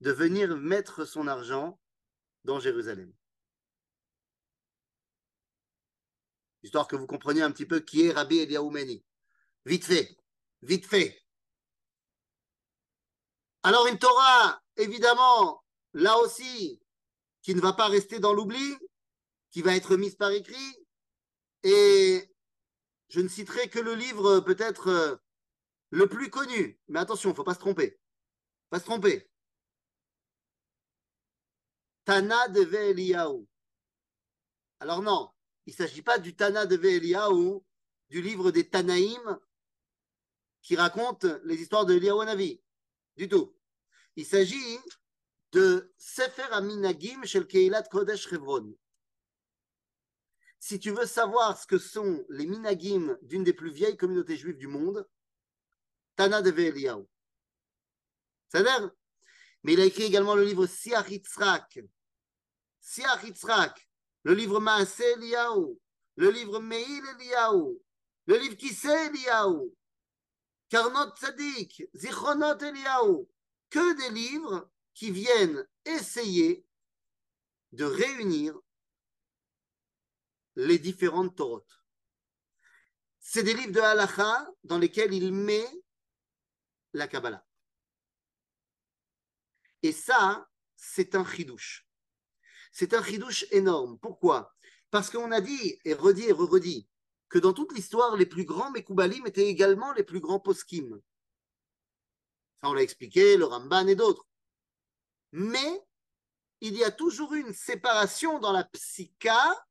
de venir mettre son argent dans Jérusalem. Histoire que vous compreniez un petit peu qui est Rabbi Eliyahu Meni. Vite fait, vite fait. Alors une Torah, évidemment, là aussi, qui ne va pas rester dans l'oubli, qui va être mise par écrit. Et je ne citerai que le livre peut-être euh, le plus connu. Mais attention, il ne faut pas se tromper. Pas se tromper. Tana de Eliyahu. Alors non, il ne s'agit pas du Tana de Eliyahu, du livre des Tanaïm qui raconte les histoires de Eliyahu Navi. Du tout. Il s'agit de Sefer Aminagim chez le Keilat Kodesh Chevron. Si tu veux savoir ce que sont les minagim d'une des plus vieilles communautés juives du monde, Tana de Eliyahu. cest à Mais il a écrit également le livre Siach Yitzhak. Siach le livre Maase Eliyahu, le livre Meil Eliyahu, le livre Kise Eliyahu, Karnot Tzadik, Zichronot Eliyahu. Que des livres qui viennent essayer de réunir les différentes Torot. C'est des livres de halacha dans lesquels il met la Kabbalah. Et ça, c'est un chidouche. C'est un chidouche énorme. Pourquoi? Parce qu'on a dit, et redit et redit, que dans toute l'histoire, les plus grands Mekoubalim étaient également les plus grands poskim. Ça, on l'a expliqué, le Ramban et d'autres mais il y a toujours une séparation dans la psycha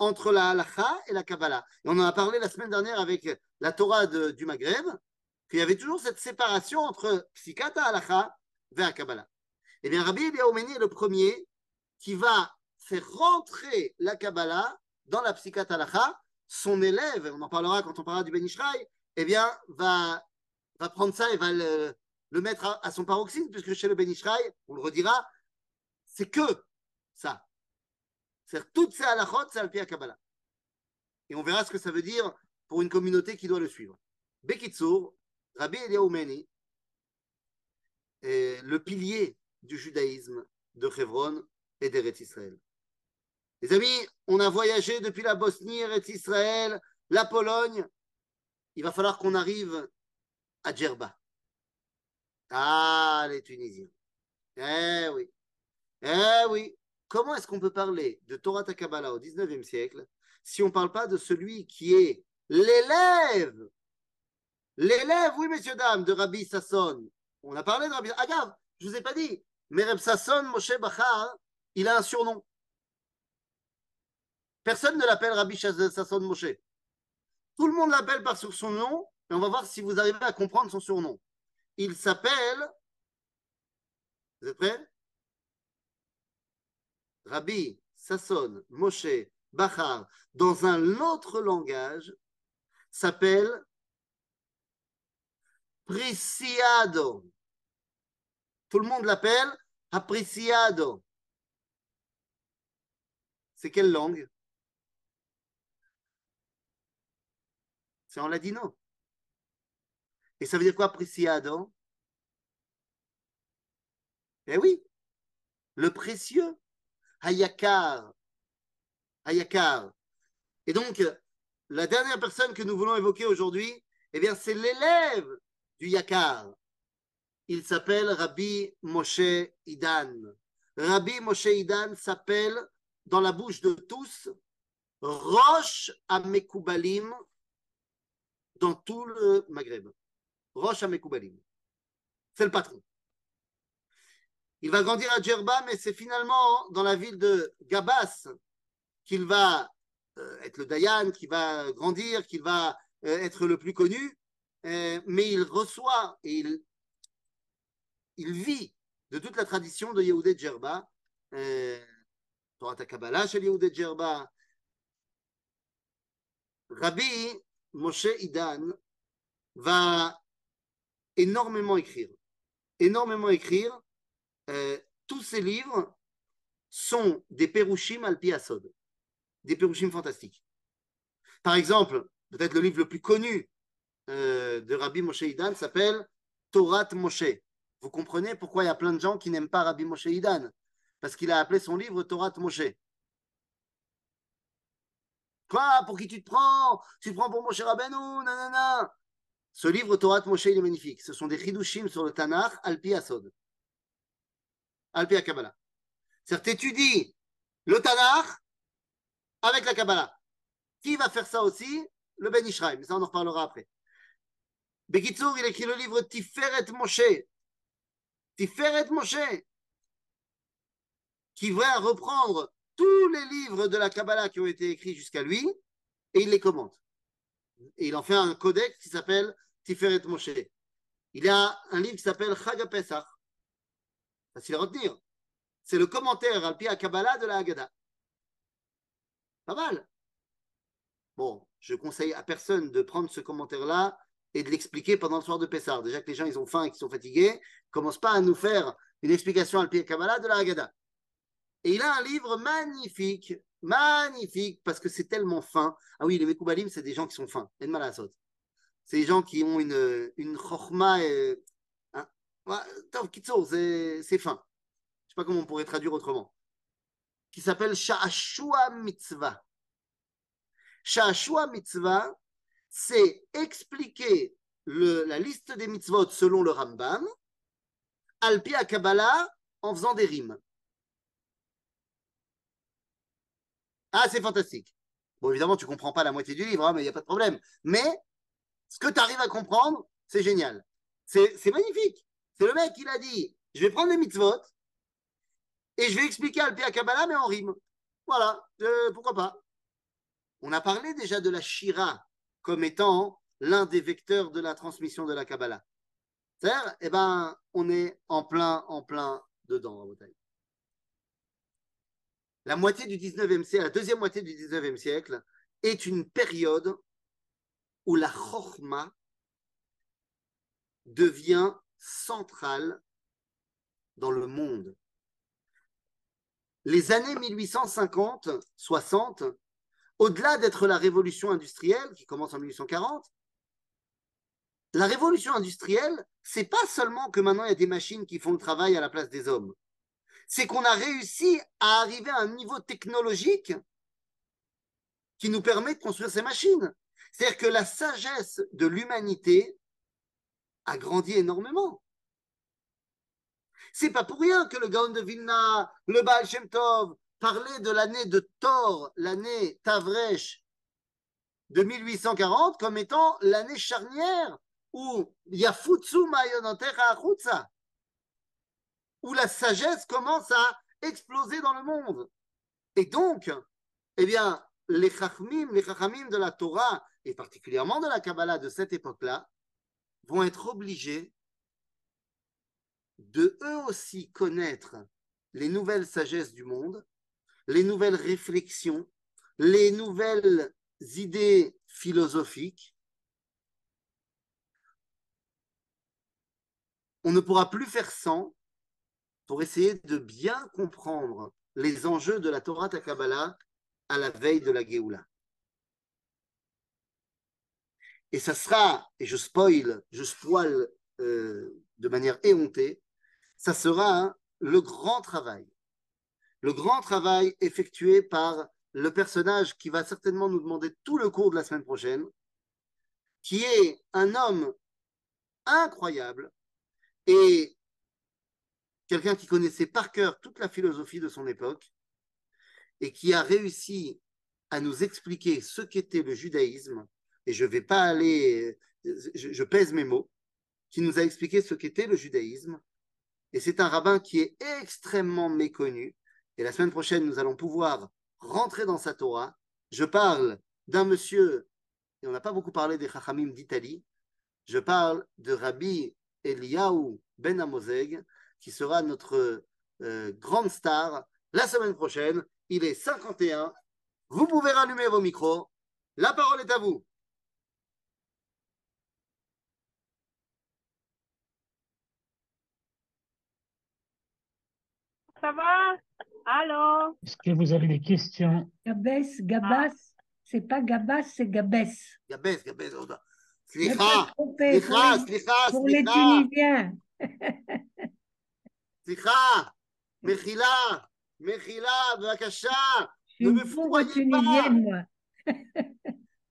entre la halakha et la Kabbalah. On en a parlé la semaine dernière avec la Torah du Maghreb, qu'il y avait toujours cette séparation entre psychata halakha et la Kabbalah. Eh bien, Rabbi est le premier qui va faire rentrer la Kabbalah dans la psychata halakha. Son élève, on en parlera quand on parlera du Ben Ishraï, eh bien, va, va prendre ça et va le, mettre à, son paroxysme, puisque chez le Ben on le redira, c'est que ça. C'est toutes ces halachot, c'est al Kabbalah. Et on verra ce que ça veut dire pour une communauté qui doit le suivre. Bekitsur, Rabbi Eliyahu Meni, est le pilier du judaïsme de Hebron et d'Eretz Israël. Les amis, on a voyagé depuis la Bosnie, Eretz Israël, la Pologne. Il va falloir qu'on arrive à Djerba. Ah, les Tunisiens. Eh oui. Eh oui. Comment est-ce qu'on peut parler de Torah Takabala au 19e siècle si on ne parle pas de celui qui est l'élève L'élève, oui, messieurs, dames, de Rabbi Sasson? On a parlé de Rabbi Agave, je ne vous ai pas dit. Mais Sasson, Moshe Bachar, il a un surnom. Personne ne l'appelle Rabbi Sasson Moshe. Tout le monde l'appelle par son nom, et on va voir si vous arrivez à comprendre son surnom. Il s'appelle, vous êtes prêts? Rabbi Sasson Moshe Bachar, dans un autre langage, s'appelle Preciado. Tout le monde l'appelle Apreciado. C'est quelle langue? C'est en ladino. Et ça veut dire quoi, preciado? Eh oui, le précieux, Hayakar. Hayakar. Et donc, la dernière personne que nous voulons évoquer aujourd'hui, eh bien, c'est l'élève du Yakar. Il s'appelle Rabbi Moshe Idan. Rabbi Moshe Idan s'appelle, dans la bouche de tous, Roche Amekoubalim dans tout le Maghreb. Roche Amekoubalim. C'est le patron. Il va grandir à Djerba, mais c'est finalement dans la ville de Gabas qu'il va euh, être le Dayan, qu'il va grandir, qu'il va euh, être le plus connu. Euh, mais il reçoit et il il vit de toute la tradition de Yehudé Djerba, Rabbi Moshe Idan va énormément écrire. Énormément écrire. Tous ses livres sont des Perushim al Asod, des Perushim fantastiques. Par exemple, peut-être le livre le plus connu euh, de Rabbi Moshe Idan s'appelle Torah Moshe. Vous comprenez pourquoi il y a plein de gens qui n'aiment pas Rabbi Moshe Idan? Parce qu'il a appelé son livre Torah Moshe. Quoi? Pour qui tu te prends? Tu te prends pour Moshe Rabbeinu? Nanana Ce livre Torah Moshe, il est magnifique. Ce sont des chidushim sur le Tanakh, Alpi Asod. Alpi Kabbalah. C'est-à-dire, étudies le Tanakh avec la Kabbalah. Qui va faire ça aussi? Le Ben Ishraï. Mais ça, on en reparlera après. Bekitsour, il écrit le livre Tiferet Moshe. Tiferet Moshe. Qui va reprendre tous les livres de la Kabbalah qui ont été écrits jusqu'à lui et il les commente. Et il en fait un codex qui s'appelle Tiferet Moshe. Il a un livre qui s'appelle Chag Pesach. Facile à retenir. C'est le commentaire al à Kabbalah de la Haggadah. Pas mal. Bon, je conseille à personne de prendre ce commentaire-là et de l'expliquer pendant le soir de Pessah. Déjà que les gens ils ont faim et qu'ils sont fatigués, commence pas à nous faire une explication al à Kabbalah de la Haggadah. Et il a un livre magnifique, magnifique, parce que c'est tellement fin. Ah oui, les Mekoubalim, c'est des gens qui sont fins. C'est des gens qui ont une, une chorma. Hein. c'est fin. Je sais pas comment on pourrait traduire autrement. Qui s'appelle Sha'ashua Mitzvah. Sha'ashua Mitzvah, c'est expliquer la liste des mitzvot selon le Rambam, al à Kabbalah, en faisant des rimes. Ah, c'est fantastique. Bon, évidemment, tu comprends pas la moitié du livre, hein, mais il n'y a pas de problème. Mais ce que tu arrives à comprendre, c'est génial. C'est magnifique. C'est le mec, il a dit, je vais prendre les mitzvot et je vais expliquer Alpia Kabbalah, mais en rime. Voilà, euh, pourquoi pas. On a parlé déjà de la Shira comme étant l'un des vecteurs de la transmission de la Kabbalah. C'est-à-dire, eh ben, on est en plein, en plein dedans, à la moitié du 19e siècle, la deuxième moitié du 19e siècle, est une période où la chorma devient centrale dans le monde. Les années 1850-60, au-delà d'être la révolution industrielle qui commence en 1840, la révolution industrielle, c'est pas seulement que maintenant il y a des machines qui font le travail à la place des hommes c'est qu'on a réussi à arriver à un niveau technologique qui nous permet de construire ces machines. C'est-à-dire que la sagesse de l'humanité a grandi énormément. C'est pas pour rien que le Gaon de Vilna, le Baal Shem Tov, parlait de l'année de Thor, l'année Tavresh de 1840, comme étant l'année charnière où Yafutsu Mayonanter Achutsa où la sagesse commence à exploser dans le monde. Et donc, eh bien, les chachmim, les de la Torah, et particulièrement de la Kabbalah de cette époque-là, vont être obligés de eux aussi connaître les nouvelles sagesses du monde, les nouvelles réflexions, les nouvelles idées philosophiques. On ne pourra plus faire sans pour essayer de bien comprendre les enjeux de la Torah Takabala à la veille de la Géoula. Et ça sera, et je spoil, je spoil euh, de manière éhontée, ça sera hein, le grand travail. Le grand travail effectué par le personnage qui va certainement nous demander tout le cours de la semaine prochaine, qui est un homme incroyable et quelqu'un qui connaissait par cœur toute la philosophie de son époque et qui a réussi à nous expliquer ce qu'était le judaïsme, et je ne vais pas aller, je, pèse mes mots, qui nous a expliqué ce qu'était le judaïsme, et c'est un rabbin qui est extrêmement méconnu, et la semaine prochaine, nous allons pouvoir rentrer dans sa Torah. Je parle d'un monsieur, et on n'a pas beaucoup parlé des Chachamim d'Italie, je parle de Rabbi Eliyahu Ben Amozeg, qui sera notre euh, grande star la semaine prochaine. Il est 51. Vous pouvez rallumer vos micros. La parole est à vous. Ça va? Allô? Est-ce que vous avez des questions? Gabès, Gabas, c'est pas Gabas, c'est Gabès. Gabès, Gabès. Slicha, slicha, les- slicha, Pour les Tunisiens. slicha. Mechila, Mechila, Bakasha. Je Ne me foudroyez moi.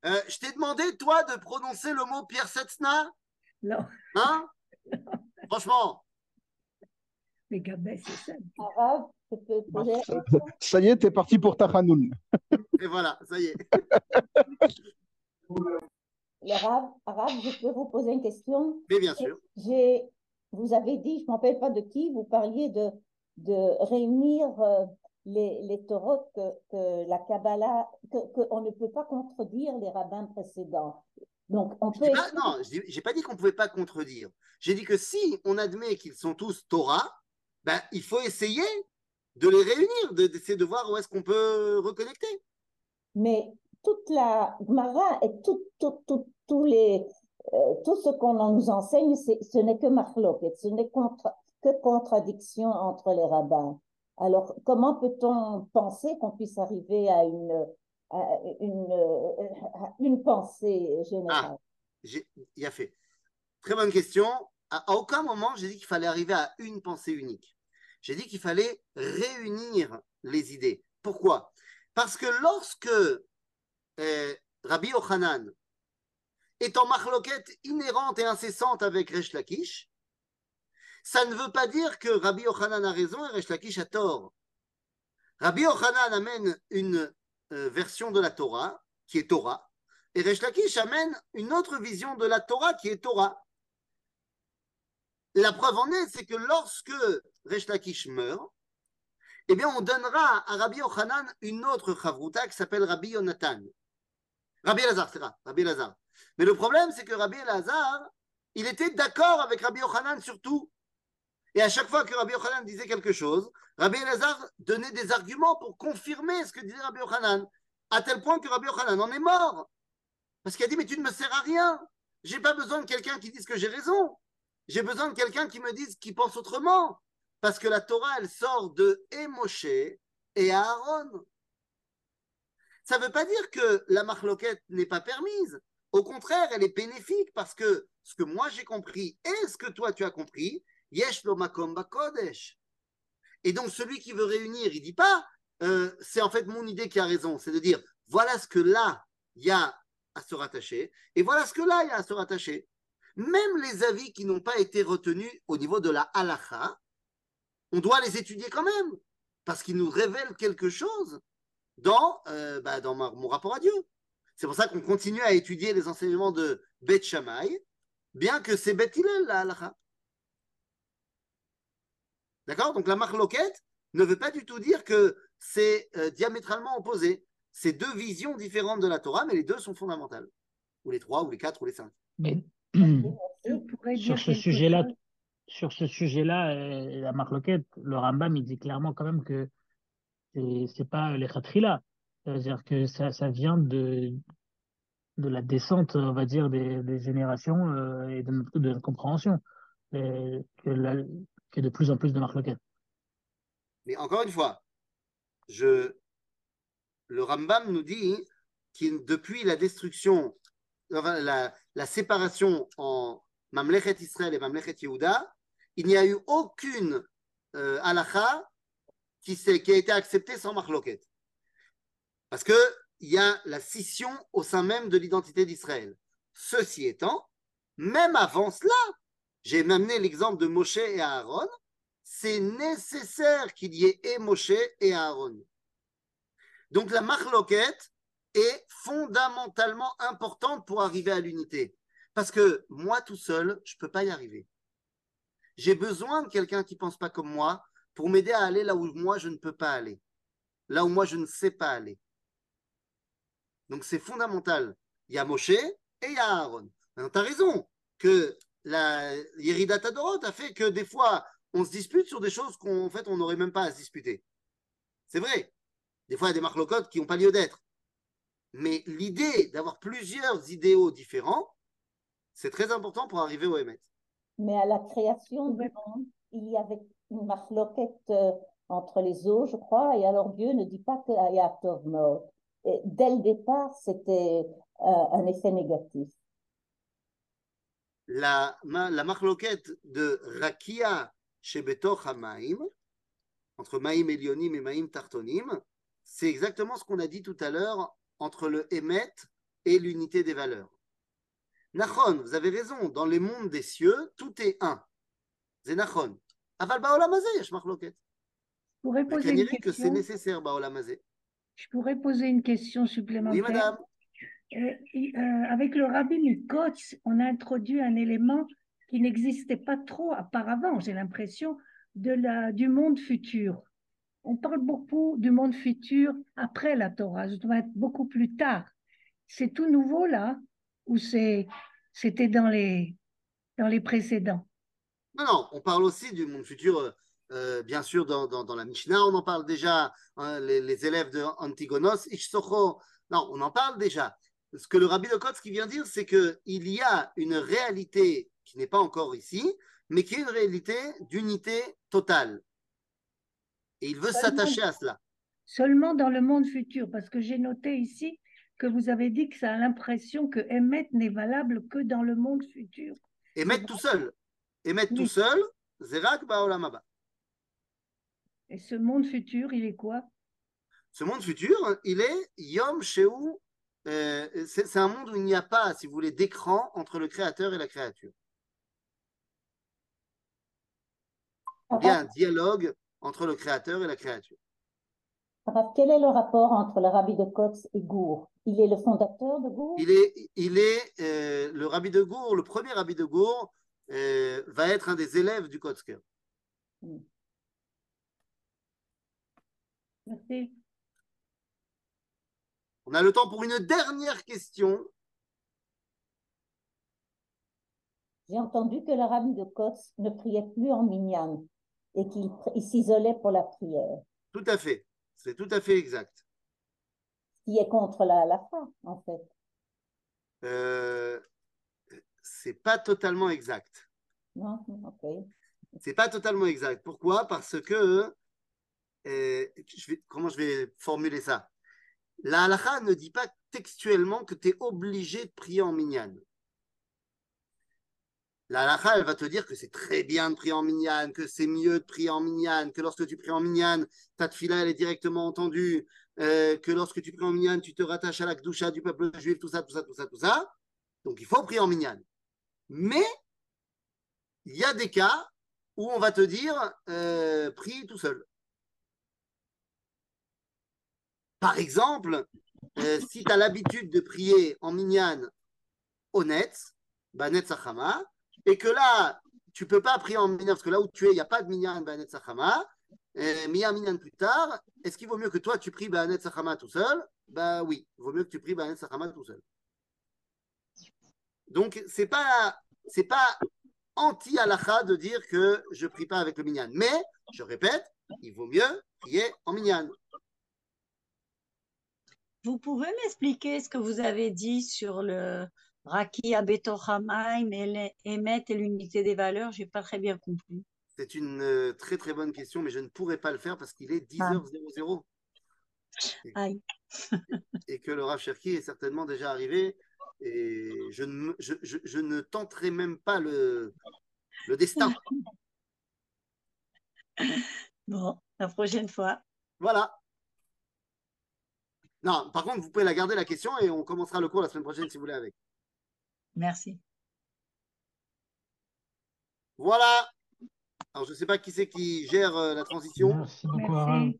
Euh, je t'ai demandé, toi, de prononcer le mot Pierre Setzna Non, Hein? Franchement. mais Gabès, c'est ça. Arabe, je peux poser la question Ça y est, t'es parti pour Tahanoun. Et voilà, ça y est. L'arabe, arabe, je peux vous poser une question? Mais bien sûr. J'ai, vous avez dit, je ne me rappelle pas de qui, vous parliez de, de réunir euh, les, les Torahs que, que la Kabbalah, que, qu'on ne peut pas contredire les rabbins précédents. Donc, on peut. pas- non, je n'ai pas dit qu'on ne pouvait pas contredire. J'ai dit que si on admet qu'ils sont tous Torah, ben, il faut essayer de les réunir, de- d'essayer de voir où est-ce qu'on peut reconnecter. Mais toute la Gemara et tous les, tout ce qu'on nous enseigne, ce n'est que marloquet, ce n'est que contradiction entre les rabbins. Alors, comment peut-on penser qu'on puisse arriver à une, une, euh, pensée générale? J'ai- Il a fait. Très bonne question. À, aucun moment, j'ai dit qu'il fallait arriver à une pensée unique. J'ai dit qu'il fallait réunir les idées. Pourquoi? Parce que lorsque euh, Rabbi Yochanan est en marloquette inhérente et incessante avec Resh Lakish, ça ne veut pas dire que Rabbi Yochanan a raison et Resh Lakish a tort. Rabbi Yochanan amène une euh, version de la Torah, qui est Torah, et Resh Lakish amène une autre vision de la Torah, qui est Torah. La preuve en est, c'est que lorsque Resh Lakish meurt, eh bien, on donnera à Rabbi Yochanan une autre chavruta qui s'appelle Rabbi Yonatan. Rabbi Elazar, c'est Rabbi Elazar. Mais le problème, c'est que Rabbi Elazar, il était d'accord avec Rabbi Yochanan sur tout. Et à chaque fois que Rabbi Yochanan disait quelque chose, Rabbi Elazar donnait des arguments pour confirmer ce que disait Rabbi Yochanan, à tel point que Rabbi Yochanan en est mort. Parce qu'il a dit, mais tu ne me sers à rien. J'ai pas besoin de quelqu'un qui dise que j'ai raison. J'ai besoin de quelqu'un qui me dise qui pense autrement. Parce que la Torah, elle sort de et et Aaron. Ça ne veut pas dire que la marloquette n'est pas permise. Au contraire, elle est bénéfique parce que ce que moi j'ai compris et ce que toi tu as compris, yesh lo makom bakodesh. Et donc celui qui veut réunir, il dit pas, euh, c'est en fait mon idée qui a raison, c'est de dire voilà ce que là il y a à se rattacher et voilà ce que là il y a à se rattacher. Même les avis qui n'ont pas été retenus au niveau de la halacha, on doit les étudier quand même parce qu'ils nous révèlent quelque chose dans, euh, bah, mon rapport à Dieu. C'est pour ça qu'on continue à étudier les enseignements de Beth Shammai, bien que c'est Beth Hillel, la halacha. D'accord? Donc la marloquette ne veut pas du tout dire que c'est euh, diamétralement opposé. C'est deux visions différentes de la Torah, mais les deux sont fondamentales. Ou les trois, ou les quatre, ou les cinq. Mais Je pourrais sur dire ce sujet-là, sur ce sujet-là, euh, la marloquette, le Rambam, il dit clairement quand même que c'est c'est pas les khatrila. C'est-à-dire que ça, ça vient de, de la descente, on va dire, des, des générations euh, et de de notre compréhension. Et que, la- de plus en plus de marloquettes. Mais encore une fois, je, le Rambam nous dit que depuis la destruction, enfin, la, la séparation en Mamlechet Israël et Mamlechet Yehuda, il n'y a eu aucune euh, qui, qui a été acceptée sans marloquet. Parce qu'il y a la scission au sein même de l'identité d'Israël. Ceci étant, même avant cela, j'ai amené l'exemple de Moshe et Aaron, c'est nécessaire qu'il y ait et Moshe et Aaron. Donc la marloquette est fondamentalement importante pour arriver à l'unité. Parce que moi tout seul, je ne peux pas y arriver. J'ai besoin de quelqu'un qui ne pense pas comme moi pour m'aider à aller là où moi je ne peux pas aller, là où moi je ne sais pas aller. Donc c'est fondamental. Il y a Moshe et il y a Aaron. Tu as raison que la Yeridat Adorot a fait que des fois, on se dispute sur des choses qu'en fait, on n'aurait même pas à se disputer. C'est vrai. Des fois, il y a des marlocotes qui n'ont pas lieu d'être. Mais l'idée d'avoir plusieurs idéaux différents, c'est très important pour arriver au Emet. Mais à la création du monde, il y avait une marloquette euh, entre les eaux, je crois, et alors Dieu ne dit pas que Ayatov mort. Et dès le départ, c'était euh, un effet négatif. La, ma- la marloquette de Rakia chez Betoch Hamaim, entre Maïm Elionim et Maïm Tartonim, c'est exactement ce qu'on a dit tout à l'heure entre le Emet et l'unité des valeurs. Nachon, vous avez raison, dans les mondes des cieux, tout est un. C'est Nachon. Aval Baolam Hazeh, yesh marloquette. Je pourrais poser une que c'est nécessaire, Baolam Hazeh. Je pourrais poser une question Oui, supplémentaire. madame. Euh, euh, avec le rabbi Mikotz, on a introduit un élément qui n'existait pas trop auparavant, j'ai l'impression, de la, du monde futur. On parle beaucoup du monde futur après la Torah, ça doit être beaucoup plus tard. C'est tout nouveau là, ou c'était dans les, dans les précédents? Non, non, on parle aussi du monde futur, euh, bien sûr, dans, dans, dans la Mishnah, on en parle déjà, hein, les, les élèves de Antigonos, Ishsocho, non, on en parle déjà. Ce que le rabbi de Kotz qui vient dire, c'est qu'il y a une réalité qui n'est pas encore ici, mais qui est une réalité d'unité totale. Et il veut s'attacher à cela. Seulement dans le monde futur, parce que j'ai noté ici que vous avez dit que ça a l'impression que Emmet n'est valable que dans le monde futur. Et mettre tout seul. Et mettre Oui. tout seul, Zerak Baolam Haba. Et ce monde futur, il est quoi? Ce monde futur, il est Yom Shehu. euh, c'est un monde où il n'y a pas, si vous voulez, d'écran entre le créateur et la créature. Il y a un dialogue entre le créateur et la créature. Rav, quel est le rapport entre le rabbi de Kotz et Gour? Il est le fondateur de Gour? Il est, il est euh, le rabbi de Gour, le premier rabbi de Gour, euh, va être un des élèves du Kotzker. Merci. On a le temps pour une dernière question. J'ai entendu que le rabbi de Kotz ne priait plus en minyan et qu'il s'isolait pour la prière, Tout à fait. C'est tout à fait exact. ce qui est contre la halakha, en fait. Euh, c'est pas totalement exact. Non, ok. C'est pas totalement exact. Pourquoi? Parce que, comment je vais formuler ça? La halakha ne dit pas textuellement que tu es obligé de prier en minyan. La halakha, elle va te dire que c'est très bien de prier en minyan, que c'est mieux de prier en minyan, que lorsque tu pries en minyan, ta tefila, elle est directement entendue, euh, que lorsque tu pries en minyan, tu te rattaches à la kdusha du peuple juif, tout ça, tout ça, tout ça, tout ça. Donc, il faut prier en minyan. Mais, il y a des cas où on va te dire euh, prie tout seul. Par exemple, euh, si tu as l'habitude de prier en minyan honnête, banet sachama, et que là, tu peux pas prier en minyan, parce que là où tu es, il n'y a pas de minyan banet sachama, euh, un minyan plus tard, est-ce qu'il vaut mieux que toi tu pries banet sachama tout seul? Bah oui, il vaut mieux que tu pries banet sachama tout seul. Donc, c'est pas, pas anti-halakha de dire que je prie pas avec le minyan. Mais, je répète, il vaut mieux prier en minyan. Vous pouvez m'expliquer ce que vous avez dit sur le Raki Abetochamaim et Emet et l'unité des valeurs? J'ai pas très bien compris. C'est une euh, très très bonne question, mais je ne pourrais pas le faire parce qu'il est 10h00 Aïe. et que le Rav Cherki est certainement déjà arrivé. Et je ne, je, je- je tenterai même pas le, le destin. Bon, la prochaine fois. Voilà. Non, par contre, vous pouvez la garder la question et on commencera le cours la semaine prochaine si vous voulez avec. Merci. Voilà. Alors, je ne sais pas qui c'est qui gère euh, la transition. Merci beaucoup. Merci.